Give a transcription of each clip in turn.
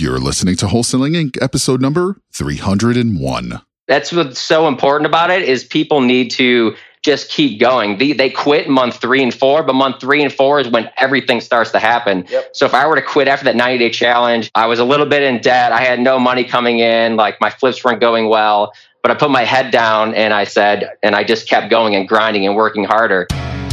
You're listening to Wholesaling Inc., episode number 301. That's what's so important about it is people need to just keep going. They, they quit month three and four, but month three and four is when everything starts to happen. Yep. So if I were to quit after that 90 day challenge, I was a little bit in debt. I had no money coming in, like my flips weren't going well. But I put my head down and I said, and I just kept going and grinding and working harder.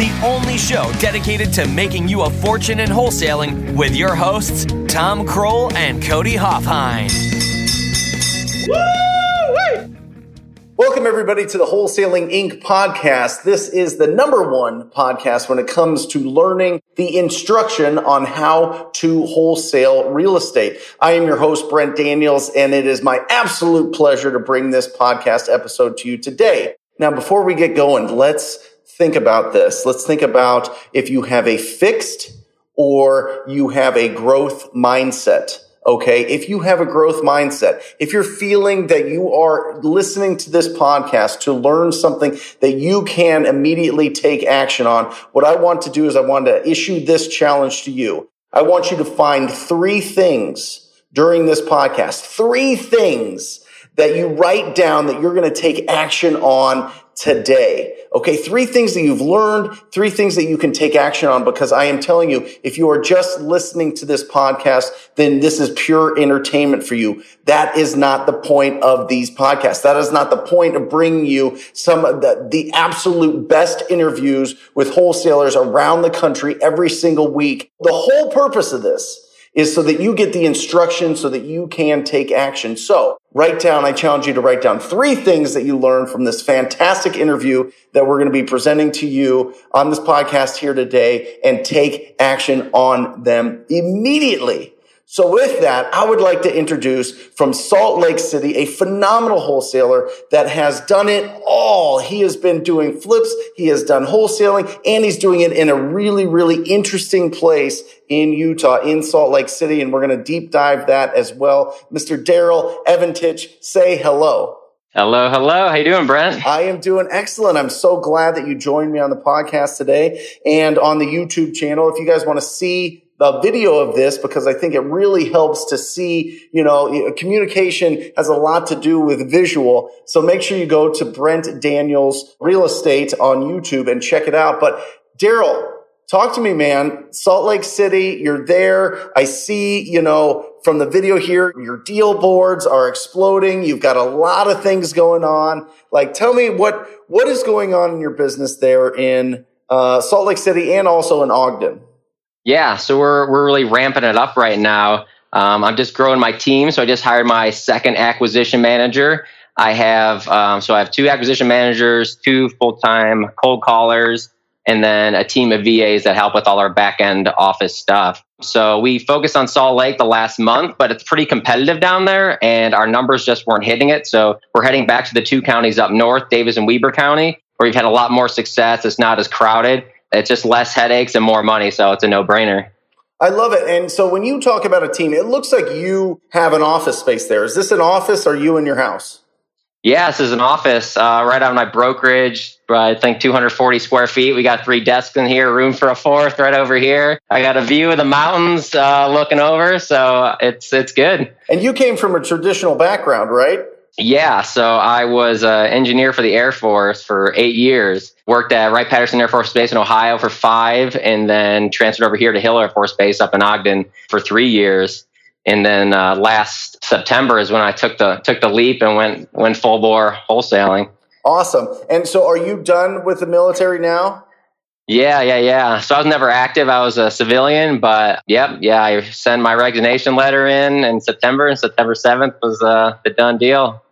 the only show dedicated to making you a fortune in wholesaling with your hosts, Tom Krol and Cody Hofhine. Welcome, everybody, to the Wholesaling Inc. podcast. This is the number one podcast when it comes to learning the instruction on how to wholesale real estate. I am your host, Brent Daniels, and it is my absolute pleasure to bring this podcast episode to you today. Now, before we get going, let's think about this. Let's think about if you have a fixed or you have a growth mindset. Okay. If you have a growth mindset, if you're feeling that you are listening to this podcast to learn something that you can immediately take action on, what I want to do is I want to issue this challenge to you. I want you to find three things during this podcast, three things that you write down that you're going to take action on today. Okay. Three things that you've learned, three things that you can take action on because I am telling you, if you are just listening to this podcast, then this is pure entertainment for you. That is not the point of these podcasts. That is not the point of bringing you some of the, the absolute best interviews with wholesalers around the country every single week. The whole purpose of this is so that you get the instruction so that you can take action. So write down, I challenge you to write down three things that you learned from this fantastic interview that we're going to be presenting to you on this podcast here today and take action on them immediately. So with that, I would like to introduce from Salt Lake City, a phenomenal wholesaler that has done it all. He has been doing flips. He has done wholesaling and he's doing it in a really, really interesting place in Utah, in Salt Lake City. And we're going to deep dive that as well. Mr. Darryl Evanetich, say hello. Hello, hello. How you doing, Brent? I am doing excellent. I'm so glad that you joined me on the podcast today and on the YouTube channel. If you guys want to see the video of this because I think it really helps to see, you know, communication has a lot to do with visual. So make sure you go to Brent Daniels Real Estate on YouTube and check it out. But Darryl, talk to me, man. Salt Lake City, you're there. I see, you know, from the video here, your deal boards are exploding. You've got a lot of things going on. Like, tell me what, what is going on in your business there in uh, Salt Lake City and also in Ogden? Yeah, so we're we're really ramping it up right now. Um, I'm just growing my team, so I just hired my second acquisition manager. I have um, so I have two acquisition managers, two full time cold callers, and then a team of VAs that help with all our back end office stuff. So we focused on Salt Lake the last month, but it's pretty competitive down there, and our numbers just weren't hitting it. So we're heading back to the two counties up north, Davis and Weber County, where we've had a lot more success. It's not as crowded it's just less headaches and more money. So it's a no brainer. I love it. And so when you talk about a team, it looks like you have an office space there. Is this an office or are you in your house? Yeah, this is an office uh, right on my brokerage. I think 240 square feet. We got three desks in here, room for a fourth right over here. I got a view of the mountains uh, looking over, so it's it's good. And you came from a traditional background, right? Yeah, so I was an engineer for the Air Force for eight years. Worked at Wright Patterson Air Force Base in Ohio for five, and then transferred over here to Hill Air Force Base up in Ogden for three years. And then uh, last September is when I took the took the leap and went went full bore wholesaling. Awesome. And so, are you done with the military now? Yeah, yeah, yeah. So I was never active. I was a civilian, but yep, yeah. I sent my resignation letter in in September, and September seventh was uh, the done deal.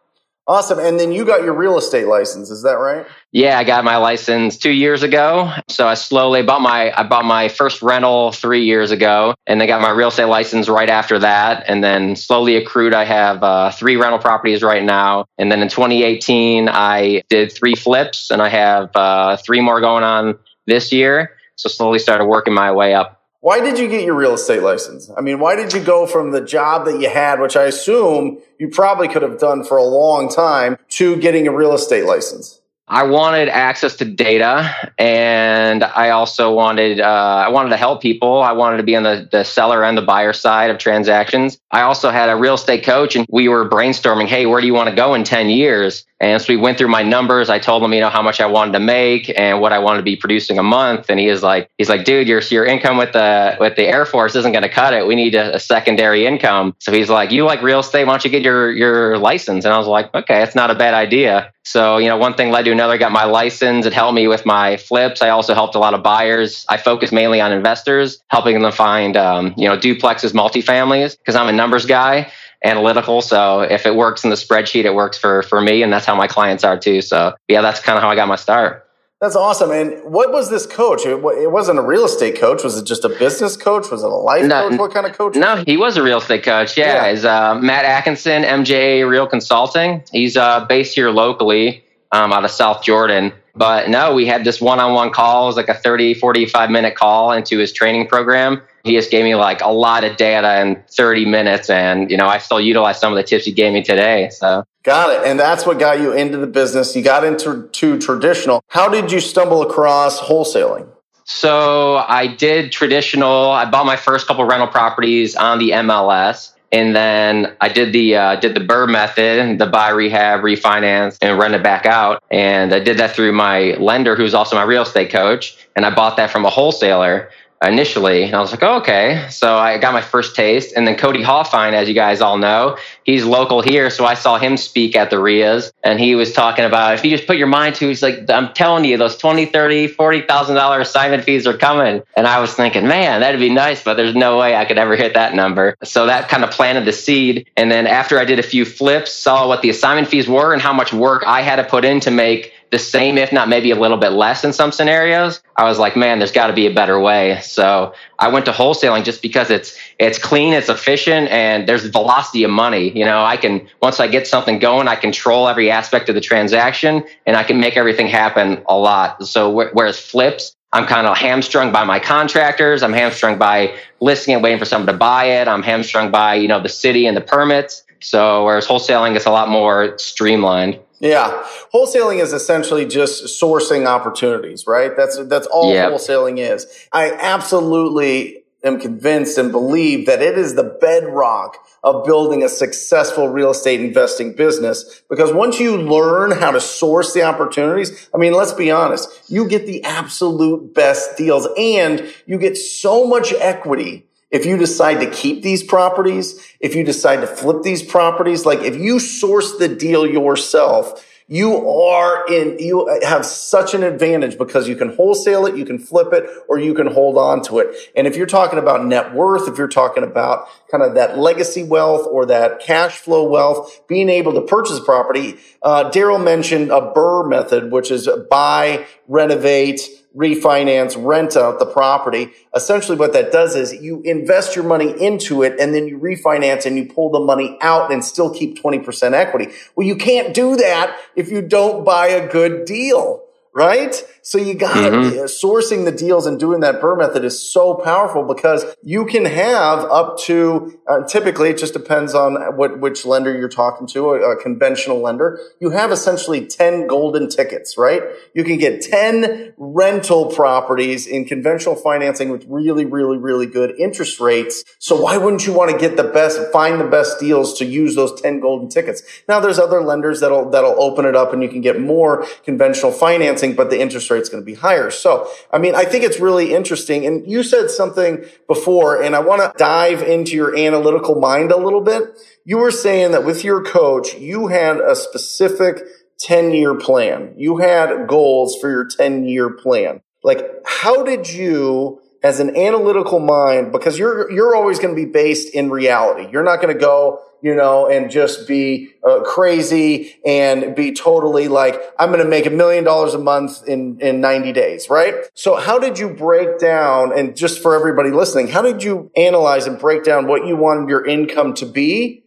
Awesome. And then you got your real estate license, is that right? Yeah, I got my license two years ago. So I slowly bought my I bought my first rental three years ago, and then got my real estate license right after that, and then slowly accrued. I have uh, three rental properties right now, and then in 2018 I did three flips, and I have uh, three more going on this year. So slowly started working my way up why did you get your real estate license? I mean, why did you go from the job that you had, which I assume you probably could have done for a long time, to getting a real estate license? I wanted access to data, and I also wanted uh, I wanted to help people. I wanted to be on the, the seller and the buyer side of transactions. I also had a real estate coach, and we were brainstorming. Hey, where do you want to go in ten years? And so we went through my numbers. I told him, you know, how much I wanted to make and what I wanted to be producing a month. And he is like, he's like, dude, your your income with the with the Air Force isn't going to cut it. We need a, a, secondary income. So he's like, you like real estate? Why don't you get your your license? And I was like, okay, it's not a bad idea. So you know, one thing led to another. I Got my license. It helped me with my flips. I also helped a lot of buyers. I focus mainly on investors, helping them find um, you know duplexes, multifamilies, because I'm a numbers guy analytical. So if it works in the spreadsheet, it works for for me, and that's how my clients are too. So yeah, that's kind of how I got my start. That's awesome. And what was this coach? It, it, wasn't a real estate coach. Was it just a business coach? Was it a life no, coach? What kind of coach? No, he was a real estate coach. Yeah, yeah. he's uh, Matt Atkinson, MJ Real Consulting. He's uh, based here locally um, out of South Jordan. But no, we had this one-on-one call. It was like a 30, 45 minute call into his training program he just gave me like a lot of data in 30 minutes and you know i still utilize some of the tips he gave me today so got it and that's what got you into the business you got into to traditional how did you stumble across wholesaling so i did traditional i bought my first couple rental properties on the mls and then I did the uh, did the BRRRR method, the buy, rehab, refinance, and rent it back out. And I did that through my lender, who's also my real estate coach. And I bought that from a wholesaler initially. And I was like, oh, okay. So I got my first taste. And then Cody Hofhine, as you guys all know, he's local here. So I saw him speak at the RIAs and he was talking about if you just put your mind to, he's like, I'm telling you, those 20, 30, $40,000 assignment fees are coming. And I was thinking, man, that'd be nice, but there's no way I could ever hit that number. So that kind of planted the seed. And then after I did a few flips, saw what the assignment fees were and how much work I had to put in to make the same, if not maybe a little bit less in some scenarios. I was like, man, there's got to be a better way. So I went to wholesaling just because it's it's clean, it's efficient, and there's velocity of money. You know, I can once I get something going, I control every aspect of the transaction, and I can make everything happen a lot. So whereas flips, I'm kind of hamstrung by my contractors. I'm hamstrung by listing and waiting for someone to buy it. I'm hamstrung by you know the city and the permits. So whereas wholesaling is a lot more streamlined. Yeah, wholesaling is essentially just sourcing opportunities, right? That's that's all yep. wholesaling is. I absolutely am convinced and believe that it is the bedrock of building a successful real estate investing business because once you learn how to source the opportunities, I mean, let's be honest, you get the absolute best deals and you get so much equity if you decide to keep these properties, if you decide to flip these properties, like if you source the deal yourself, you are in, you have such an advantage because you can wholesale it, you can flip it, or you can hold on to it. And if you're talking about net worth, if you're talking about kind of that legacy wealth or that cash flow wealth, being able to purchase property, uh, Darryl mentioned a BRRRR method, which is buy, renovate, refinance, rent out the property. Essentially what that does is you invest your money into it and then you refinance and you pull the money out and still keep 20% equity. Well, you can't do that if you don't buy a good deal right? So you got mm-hmm. sourcing the deals and doing that BRRRR method is so powerful because you can have up to uh, typically it just depends on what which lender you're talking to, a, a, conventional lender. You have essentially 10 golden tickets, right? You can get 10 rental properties in conventional financing with really really really good interest rates. So why wouldn't you want to get the best find the best deals to use those 10 golden tickets? Now there's other lenders that'll that'll open it up and you can get more conventional financing but the interest rate's going to be higher. So, I mean, I think it's really interesting. And you said something before, and I want to dive into your analytical mind a little bit. You were saying that with your coach, you had a specific 10 year plan. You had goals for your 10 year plan. Like, how did you as an analytical mind because you're you're always going to be based in reality. You're not going to go, you know, and just be uh, crazy and be totally like I'm going to make a million dollars a month in in 90 days, right? So how did you break down and just for everybody listening, how did you analyze and break down what you wanted your income to be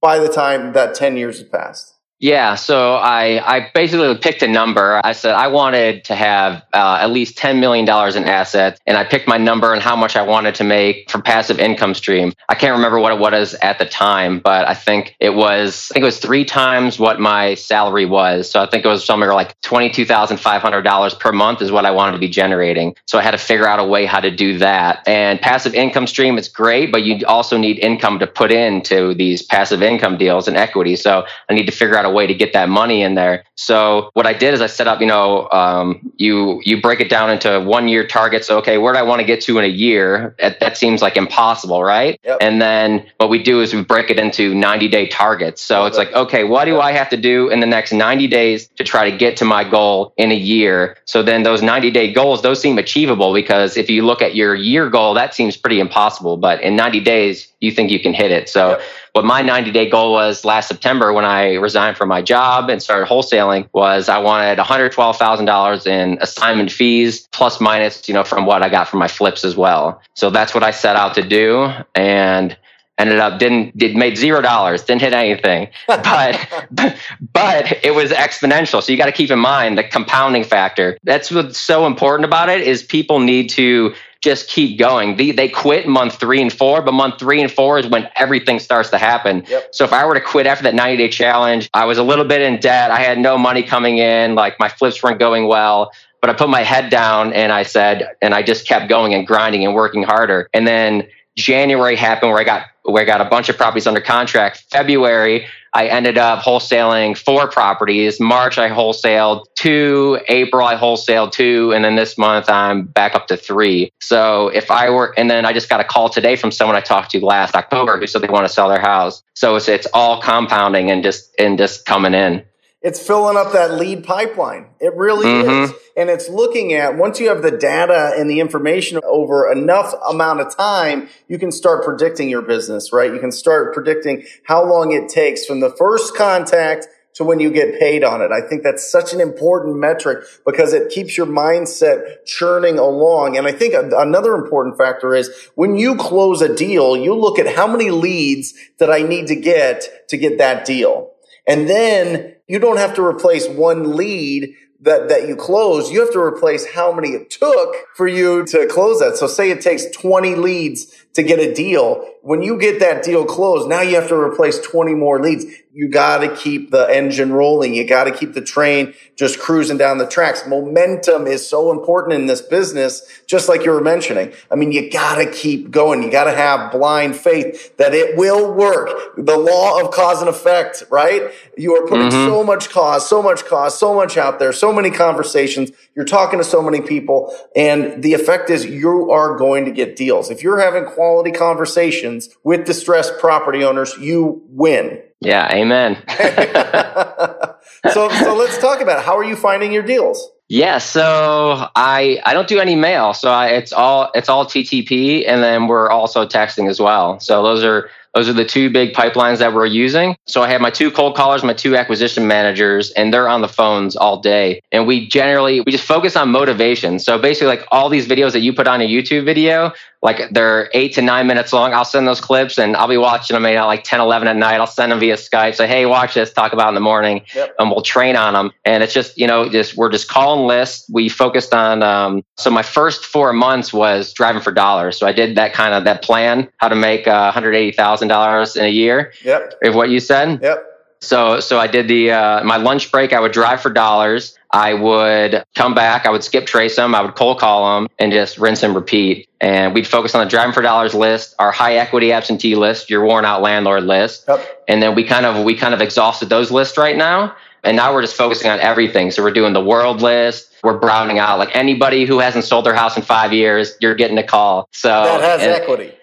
by the time that 10 years had passed? Yeah, so I, I basically picked a number. I said I wanted to have uh, at least $10 million in assets, and I picked my number and how much I wanted to make for passive income stream. I can't remember what it was at the time, but I think it was I think it was three times what my salary was. So I think it was somewhere like $22,500 per month is what I wanted to be generating. So I had to figure out a way how to do that. And passive income stream, is great, but you also need income to put into these passive income deals and equity. So I need to figure out a way to get that money in there. So what I did is I set up, you know, um, you you break it down into one year targets. So, okay, where do I want to get to in a year? That, that seems like impossible, right? Yep. And then what we do is we break it into 90 day targets. So it's like, okay, what do I have to do in the next 90 days to try to get to my goal in a year? So then those 90 day goals, those seem achievable because if you look at your year goal, that seems pretty impossible. But in 90 days, you think you can hit it. So yep what my 90 day goal was last September when I resigned from my job and started wholesaling was I wanted $112,000 in assignment fees plus minus, you know, from what I got from my flips as well. So that's what I set out to do and ended up didn't did made zero dollars didn't hit anything. But but it was exponential. So you got to keep in mind the compounding factor. That's what's so important about it is people need to just keep going. They, they quit month three and four, but month three and four is when everything starts to happen. Yep. So if I were to quit after that 90 day challenge, I was a little bit in debt. I had no money coming in. Like my flips weren't going well. But I put my head down and I said, and I just kept going and grinding and working harder. And then January happened where I got where I got a bunch of properties under contract. February, I ended up wholesaling four properties. March, I wholesaled two. April, I wholesaled two. And then this month, I'm back up to three. So if I were, and then I just got a call today from someone I talked to last October who said they want to sell their house. So it's, it's all compounding and just, and just coming in it's filling up that lead pipeline. It really mm-hmm. is. And it's looking at once you have the data and the information over enough amount of time, you can start predicting your business, right? You can start predicting how long it takes from the first contact to when you get paid on it. I think that's such an important metric because it keeps your mindset churning along. And I think another important factor is when you close a deal, you look at how many leads that I need to get to get that deal. And then you don't have to replace one lead that, that you close. You have to replace how many it took for you to close that. So say it takes 20 leads to get a deal. When you get that deal closed, now you have to replace 20 more leads you got to keep the engine rolling. You got to keep the train just cruising down the tracks. Momentum is so important in this business, just like you were mentioning. I mean, you got to keep going. You got to have blind faith that it will work. The law of cause and effect, right? You are putting mm-hmm. so much cause, so much cause, so much out there, so many conversations. You're talking to so many people and the effect is you are going to get deals. If you're having quality conversations with distressed property owners, you win. Yeah, amen. so so let's talk about it. how are you finding your deals? Yeah, so I I don't do any mail, so I, it's all it's all TTP, and then we're also texting as well. So those are those are the two big pipelines that we're using. So I have my two cold callers, my two acquisition managers, and they're on the phones all day. And we generally we just focus on motivation. So basically, like all these videos that you put on a YouTube video, like they're eight to nine minutes long. I'll send those clips and I'll be watching them at like 10, 11 at night. I'll send them via Skype. Say, hey, watch this, talk about in the morning, yep. and we'll train on them. And it's just, you know, just we're just calling lists. We focused on, um, so my first four months was driving for dollars. So I did that kind of that plan, how to make uh, $180,000 in a year. Yep. If what you said. Yep. So, so I did the uh, my lunch break. I would drive for dollars. I would come back. I would skip trace them. I would cold call them and just rinse and repeat. And we'd focus on the driving for dollars list, our high equity absentee list, your worn out landlord list, yep. and then we kind of we kind of exhausted those lists right now. And now we're just focusing on everything. So we're doing the world list. We're browning out like anybody who hasn't sold their house in five years. You're getting a call. So that has and, equity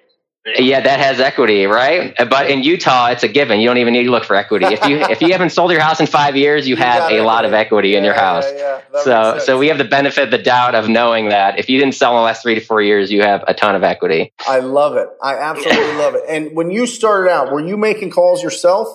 Yeah, that has equity, right? But in Utah, it's a given. You don't even need to look for equity. If you if you haven't sold your house in five years, you, You have a lot of equity in your house. yeah, yeah. So so we have the benefit of the doubt of knowing that if you didn't sell in the last three to four years, you have a ton of equity. I love it. I absolutely love it. And when you started out, were you making calls yourself?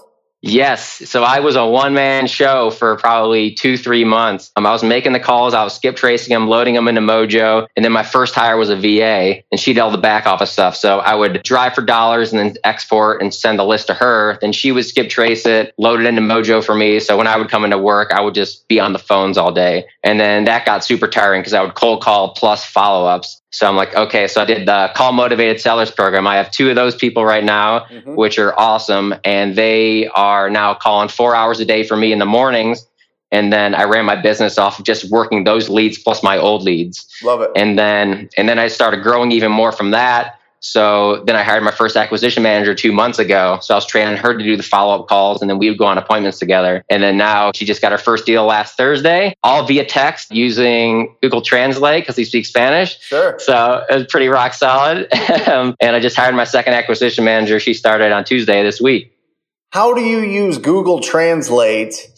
Yes. So I was a one man show for probably two, three months. Um, I was making the calls, I was skip tracing them, loading them into Mojo. And then my first hire was a VA and she did all the back office stuff. So I would drive for dollars and then export and send the list to her. Then she would skip trace it, load it into Mojo for me. So when I would come into work, I would just be on the phones all day. And then that got super tiring because I would cold call plus follow ups. So I'm like, okay, so I did the call motivated sellers program. I have two of those people right now Mhm. which are awesome. And they are now calling four hours a day for me in the mornings. And then I ran my business off of just working those leads plus my old leads. Love it. And then and then I started growing even more from that. So then I hired my first acquisition manager two months ago. So I was training her to do the follow up calls and then we would go on appointments together. And then now she just got her first deal last Thursday, all via text using Google Translate because he speaks Spanish. Sure. So it was pretty rock solid. Um, and I just hired my second acquisition manager. She started on Tuesday this week. How do you use Google Translate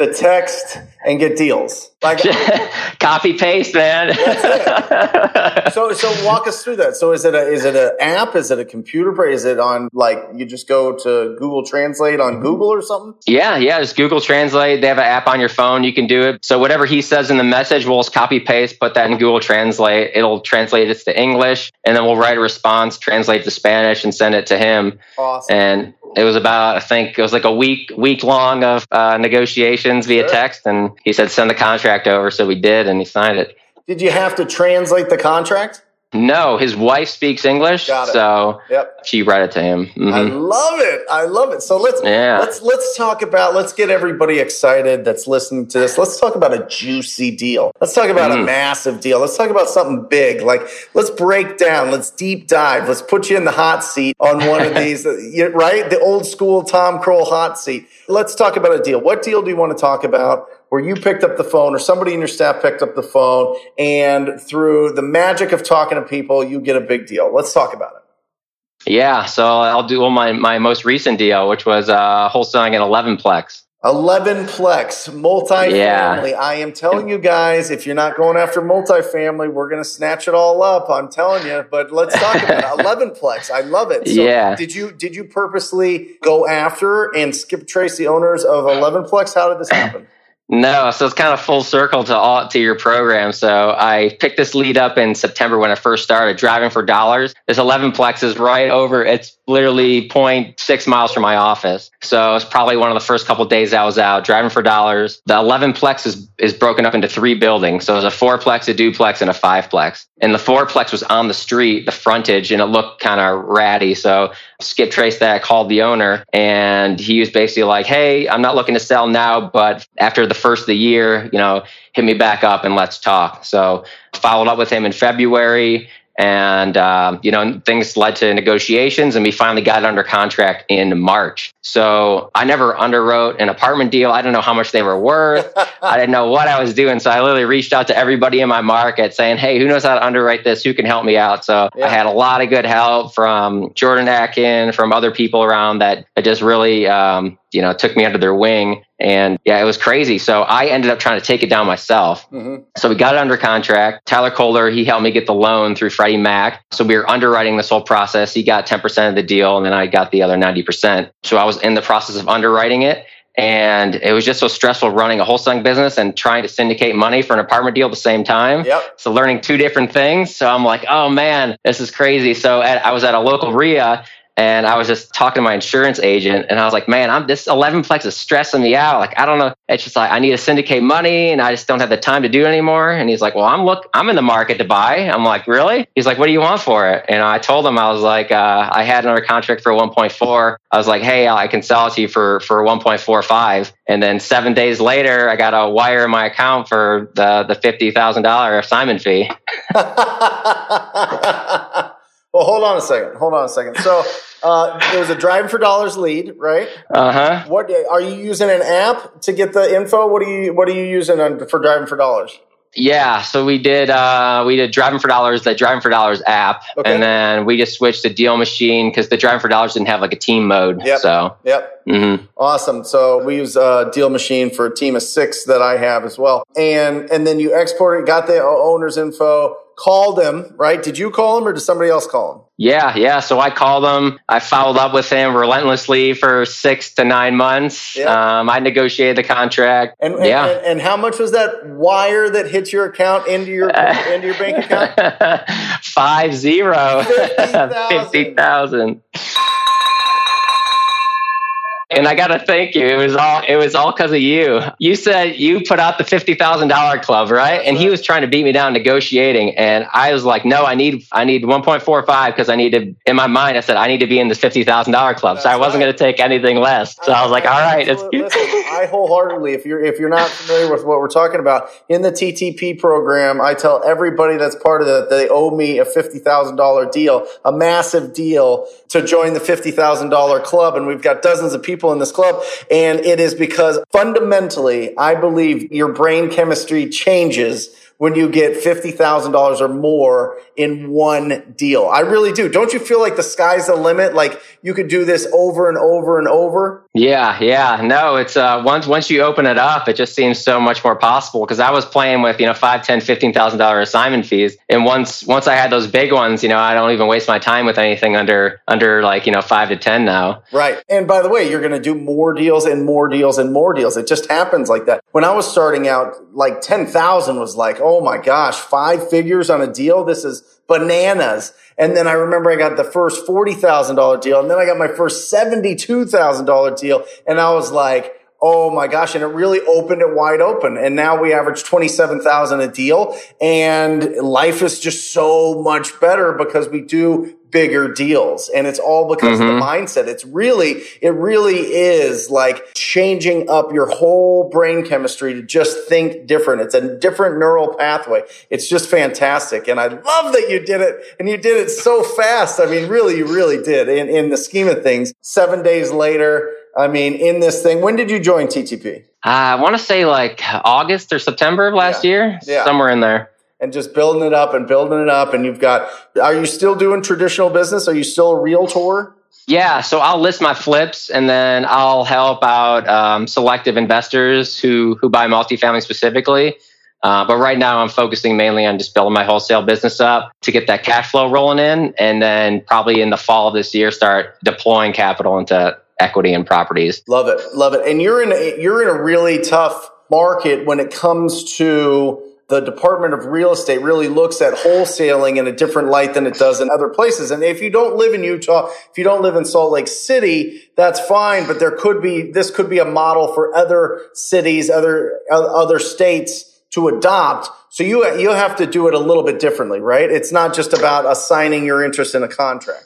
to text and get deals? Like, Copy paste, man. so so walk us through that. So is it a is it an app? Is it a computer? Is it on like you just go to Google Translate on Google or something? yeah, yeah. Just Google Translate. They have an app on your phone. You can do it. So whatever he says in the message, we'll just copy paste, put that in Google Translate. It'll translate it to English, and then we'll write a response, translate to Spanish, and send it to him. Awesome. And it was about, I think it was like a week, week long of uh, negotiations via text. And he said, send the contract over. So we did, and he signed it. Did you have to translate the contract? No, his wife speaks English, so Yep. she read it to him. I Mhm. love it. I love it. So let's Yeah. let's let's talk about let's get everybody excited that's listening to this. Let's talk about a juicy deal. Let's talk about a Mm. massive deal. Let's talk about something big. Like let's break down. Let's deep dive. Let's put you in the hot seat on one of these. right, the old school Tom Krol hot seat. Let's talk about a deal. What deal do you want to talk about? Where you picked up the phone, or somebody in your staff picked up the phone, and through the magic of talking to people, you get a big deal. Let's talk about it. Yeah, so I'll do my my most recent deal, which was uh, wholesaling at eleven plex. 11 plex multifamily. Yeah. I am telling you guys, if you're not going after multifamily, we're going to snatch it all up. I'm telling you. But let's talk about it. 11 plex. I love it. So Yeah. Did you did you purposely go after and skip trace the owners of 11 plex? How did this happen? No, so it's kind of full circle to all to your program. So I picked this lead up in September when I first started driving for dollars. This 11 plex is right over. It's literally 0.6 miles from my office. So it's probably one of the first couple days I was out driving for dollars. The 11 plex is is broken up into three buildings. So there's a fourplex, a duplex, and a fiveplex. And the fourplex was on the street, the frontage, and it looked kind of ratty. So skip trace that, called the owner, and he was basically like, "Hey, I'm not looking to sell now, but after the first of the year, you know, hit me back up and let's talk." So followed up with him in February. And um, you know things led to negotiations, and we finally got under contract in March. So I never underwrote an apartment deal. I don't know how much they were worth. I didn't know what I was doing. So I literally reached out to everybody in my market saying, Hey, who knows how to underwrite this? Who can help me out? So Yeah. I had a lot of good help from Jordan Atkin, from other people around that just really, um, you know, took me under their wing. And yeah, it was crazy. So I ended up trying to take it down myself. Mhm. So we got it under contract. Tyler Kohler, he helped me get the loan through Freddie Mac. So we were underwriting this whole process. He got 10% of the deal and then I got the other 90%. So I was in the process of underwriting it. And it was just so stressful running a wholesaling business and trying to syndicate money for an apartment deal at the same time. Yep. So learning two different things. So I'm like, oh man, this is crazy. So at, I was at a local RIA and I was just talking to my insurance agent and I was like, man, I'm this 11 plex is stressing me out. Like, I don't know. It's just like, I need to syndicate money and I just don't have the time to do it anymore. And he's like, well, I'm look, I'm in the market to buy. I'm like, really? He's like, what do you want for it? And I told him, I was like, uh, I had another contract for 1.4. I was like, hey, I can sell it to you for, for 1.45. And then seven days later, I got a wire in my account for the, the $50,000 assignment fee. well, hold on a second. Hold on a second. So uh, it was a driving for dollars lead, right? Uh huh. What are you using an app to get the info? What are you What are you using on, for driving for dollars? Yeah, so we did uh, we did Driving for Dollars, the Driving for Dollars app, Okay. and then we just switched to Deal Machine because the Driving for Dollars didn't have like a team mode. Yep. So, Yep. mm-hmm. Awesome. So we use uh, Deal Machine for a team of six that I have as well, and and then you export it, got the owner's info, called him, right? Did you call him or did somebody else call him? yeah, yeah. So I called him. I followed up with him relentlessly for six to nine months. Yeah. Um, I negotiated the contract. And, and, yeah. and, and how much was that wire that hit your account into your into your bank account? Five zero. 50,000. Fifty thousand. And I gotta thank you. It was all it was all because of you. You said you put out the fifty thousand dollar club, right? And he was trying to beat me down negotiating, and I was like, "No, I need I need one point four five because I need to." In my mind, I said I need to be in this fifty thousand dollar club, so I wasn't right. going to take anything less. So I was like, "All right, it's Listen, I wholeheartedly, if you're if you're not familiar with what we're talking about in the TTP program, I tell everybody that's part of that they owe me a fifty thousand dollar deal, a massive deal to join the fifty thousand dollar club, and we've got dozens of people in this club, and it is because fundamentally, I believe your brain chemistry changes. When you get $50,000 or more in one deal. I really do. Don't you feel like the sky's the limit? Like you could do this over and over and over? Yeah, yeah. No, it's uh once once you open it up, it just seems so much more possible. Because I was playing with, you know, five, ten, fifteen thousand dollar assignment fees. And once once I had those big ones, you know, I don't even waste my time with anything under under like, you know, five to ten now. Right. And by the way, you're going to do more deals and more deals and more deals. It just happens like that. When I was starting out, like 10,000 was like, oh my gosh, five figures on a deal. This is bananas. And then I remember I got the first $40,000 deal. And then I got my first $72,000 deal. And I was like, Oh my gosh. And it really opened it wide open. And now we average 27,000 a deal and life is just so much better because we do bigger deals. And it's all because of the mindset. It's really, it really is like changing up your whole brain chemistry to just think different. It's a different neural pathway. It's just fantastic. And I love that you did it and you did it so fast. I mean, really, you really did in, in the scheme of things. Seven days later, I mean, in this thing, when did you join TTP? Uh, I want to say like August or September of last Yeah. year, Yeah. somewhere in there. And just building it up and building it up. And you've got, are you still doing traditional business? Are you still a realtor? Yeah, so I'll list my flips and then I'll help out um, selective investors who who buy multifamily specifically. Uh, but right now, I'm focusing mainly on just building my wholesale business up to get that cash flow rolling in, and then probably in the fall of this year, start deploying capital into equity and properties. Love it, love it. And you're in a, you're in a really tough market when it comes to the Department of Real Estate really looks at wholesaling in a different light than it does in other places. And if you don't live in Utah, if you don't live in Salt Lake City, that's fine. But there could be this could be a model for other cities, other other states to adopt. So you you have to do it a little bit differently, right? It's not just about assigning your interest in a contract.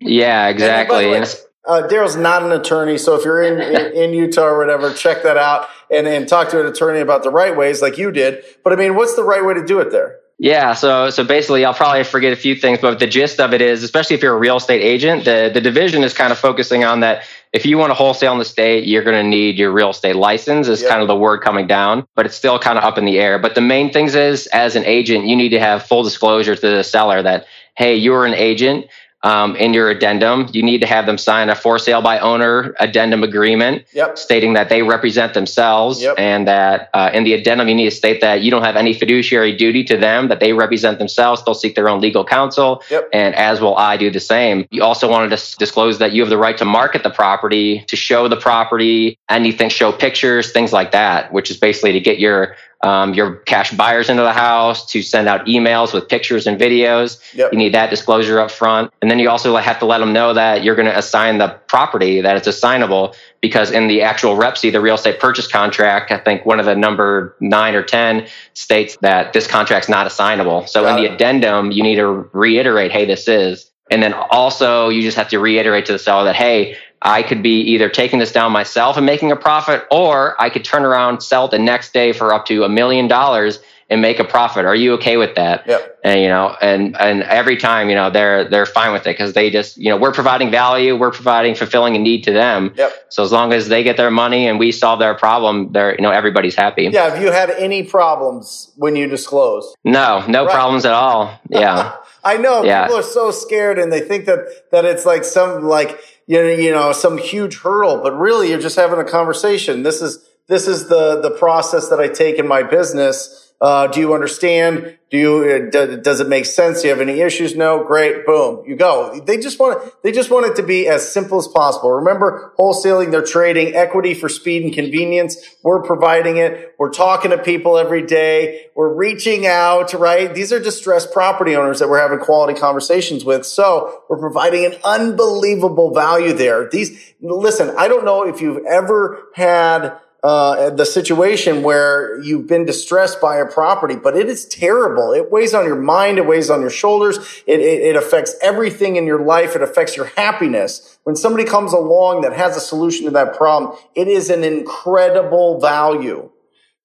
Yeah, And by exactly. way, And it's- uh, Darryl's not an attorney, so if you're in, in, in Utah or whatever, check that out and, and talk to an attorney about the right ways, like you did. But I mean, what's the right way to do it there? Yeah, so so basically, I'll probably forget a few things, but the gist of it is, especially if you're a real estate agent, the the division is kind of focusing on that. If you want to wholesale in the state, you're going to need your real estate license. Is Yep. kind of the word coming down, but it's still kind of up in the air. But the main things is, as an agent, you need to have full disclosure to the seller that hey, you're an agent. Um, in your addendum, you need to have them sign a for sale by owner addendum agreement Yep. stating that they represent themselves Yep. and that uh, in the addendum you need to state that you don't have any fiduciary duty to them that they represent themselves they'll seek their own legal counsel Yep. and as will i do the same you also want to dis- disclose that you have the right to market the property to show the property anything show pictures things like that which is basically to get your um, your cash buyers into the house to send out emails with pictures and videos Yep. you need that disclosure up front and then you also have to let them know that you're going to assign the property that it's assignable because in the actual REPC the real estate purchase contract i think one of the number 9 or 10 states that this contract's not assignable so Got in it. the addendum you need to reiterate hey this is and then also you just have to reiterate to the seller that hey I could be either taking this down myself and making a profit, or I could turn around, sell it the next day for up to a million dollars and make a profit. Are you okay with that? Yep. And you know, and and every time, you know, they're they're fine with it because they just, you know, we're providing value, we're providing fulfilling a need to them. Yep. So as long as they get their money and we solve their problem, they're you know everybody's happy. Yeah. Have you had any problems when you disclose? No, no Right. problems at all. Yeah. I know Yeah. people are so scared and they think that that it's like some like you know, some huge hurdle, but really you're just having a conversation. This is this is the the process that I take in my business. Uh, do you understand? Do you uh, do, does it make sense? Do you have any issues? No, great, boom, you go. They just want it, they just want it to be as simple as possible. Remember, wholesaling, they're trading equity for speed and convenience. We're providing it. We're talking to people every day. We're reaching out, right? These are distressed property owners that we're having quality conversations with. So we're providing an unbelievable value there. These, listen, I don't know if you've ever had uh, the situation where you've been distressed by a property, but it is terrible. It weighs on your mind. It weighs on your shoulders. It, it, it affects everything in your life. It affects your happiness. When somebody comes along that has a solution to that problem, it is an incredible value.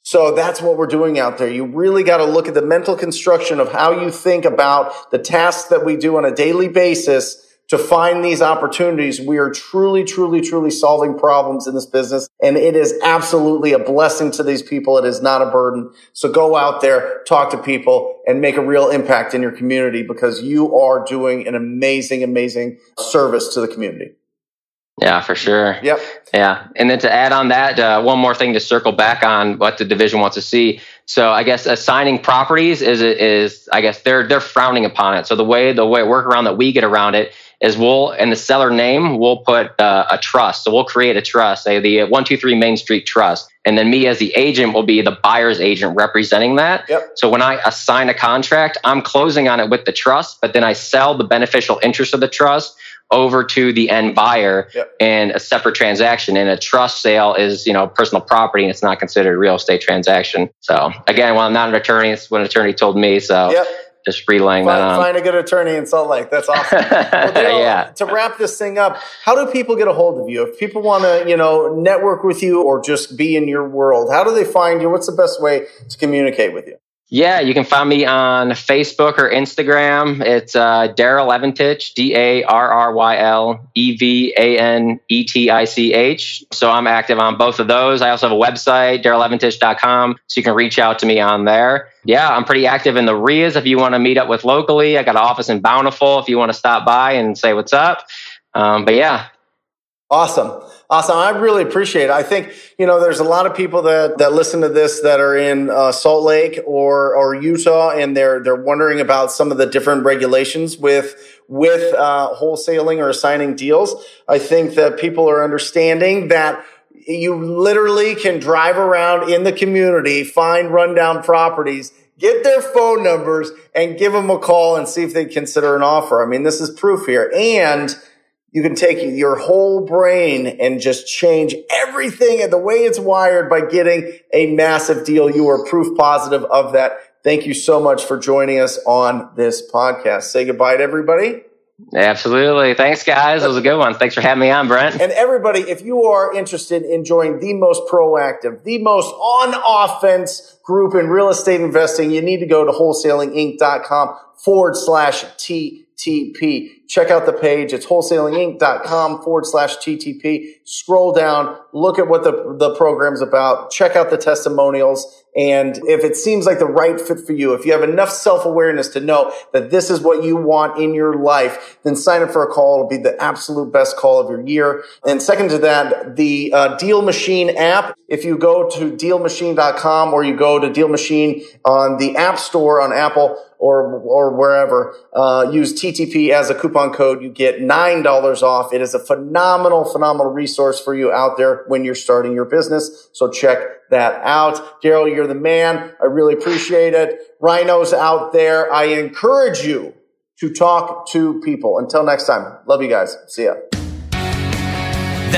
So that's what we're doing out there. You really got to look at the mental construction of how you think about the tasks that we do on a daily basis to find these opportunities. We are truly, truly, truly solving problems in this business. And it is absolutely a blessing to these people. It is not a burden. So go out there, talk to people and make a real impact in your community because you are doing an amazing, amazing service to the community. Yeah, for sure. Yep. Yeah, and then to add on that, uh, one more thing to circle back on what the division wants to see. So I guess assigning properties is is I guess they're they're frowning upon it. So the way the way workaround that we get around it is we'll in the seller name we'll put uh, a trust. So we'll create a trust, say the one two three Main Street Trust, and then me as the agent will be the buyer's agent representing that. Yep. So when I assign a contract, I'm closing on it with the trust, but then I sell the beneficial interest of the trust over to the end buyer Yep. in a separate transaction. And a trust sale is, you know, personal property and it's not considered a real estate transaction. So again, well, I'm not an attorney. It's what an attorney told me. So Yep. Just relaying that Find, on. find a good attorney in Salt Lake. That's awesome. Well, Darryl, yeah. To wrap this thing up, how do people get a hold of you? If people want to, you know, network with you or just be in your world, how do they find you? What's the best way to communicate with you? Yeah, you can find me on Facebook or Instagram. It's uh, Darryl Evanetich, D A R R Y L E V A N E T I C H. So I'm active on both of those. I also have a website, darrylevanetich.com, so you can reach out to me on there. Yeah, I'm pretty active in the RIAs if you want to meet up with locally. I got an office in Bountiful if you want to stop by and say what's up. Um, but yeah, Awesome. Awesome. I really appreciate it. I think, you know, there's a lot of people that, that listen to this that are in uh, Salt Lake or, or Utah and they're, they're wondering about some of the different regulations with, with, uh, wholesaling or assigning deals. I think that people are understanding that you literally can drive around in the community, find rundown properties, get their phone numbers and give them a call and see if they consider an offer. I mean, this is proof here. And you can take your whole brain and just change everything and the way it's wired by getting a massive deal. You are proof positive of that. Thank you so much for joining us on this podcast. Say goodbye to everybody. absolutely. Thanks, guys. It was a good one. Thanks for having me on, Brent. And everybody, if you are interested in joining the most proactive, the most on offense group in real estate investing, you need to go to wholesalinginc.com forward slash TTP. Check out the page. It's wholesalinginc.com forward slash TTP. Scroll down, look at what the, the program's about, check out the testimonials. And if it seems like the right fit for you, if you have enough self awareness to know that this is what you want in your life, then sign up for a call. It'll be the absolute best call of your year. And second to that, the uh, Deal Machine app. If you go to dealmachine.com or you go to Deal Machine on the App Store on Apple or or wherever, uh, use TTP as a coupon code. You get nine dollars off. It is a phenomenal, phenomenal resource for you out there when you're starting your business. So check that out. Darryl, you're the man. I really appreciate it. Rhinos out there, I encourage you to talk to people. Until next time, love you guys. See ya.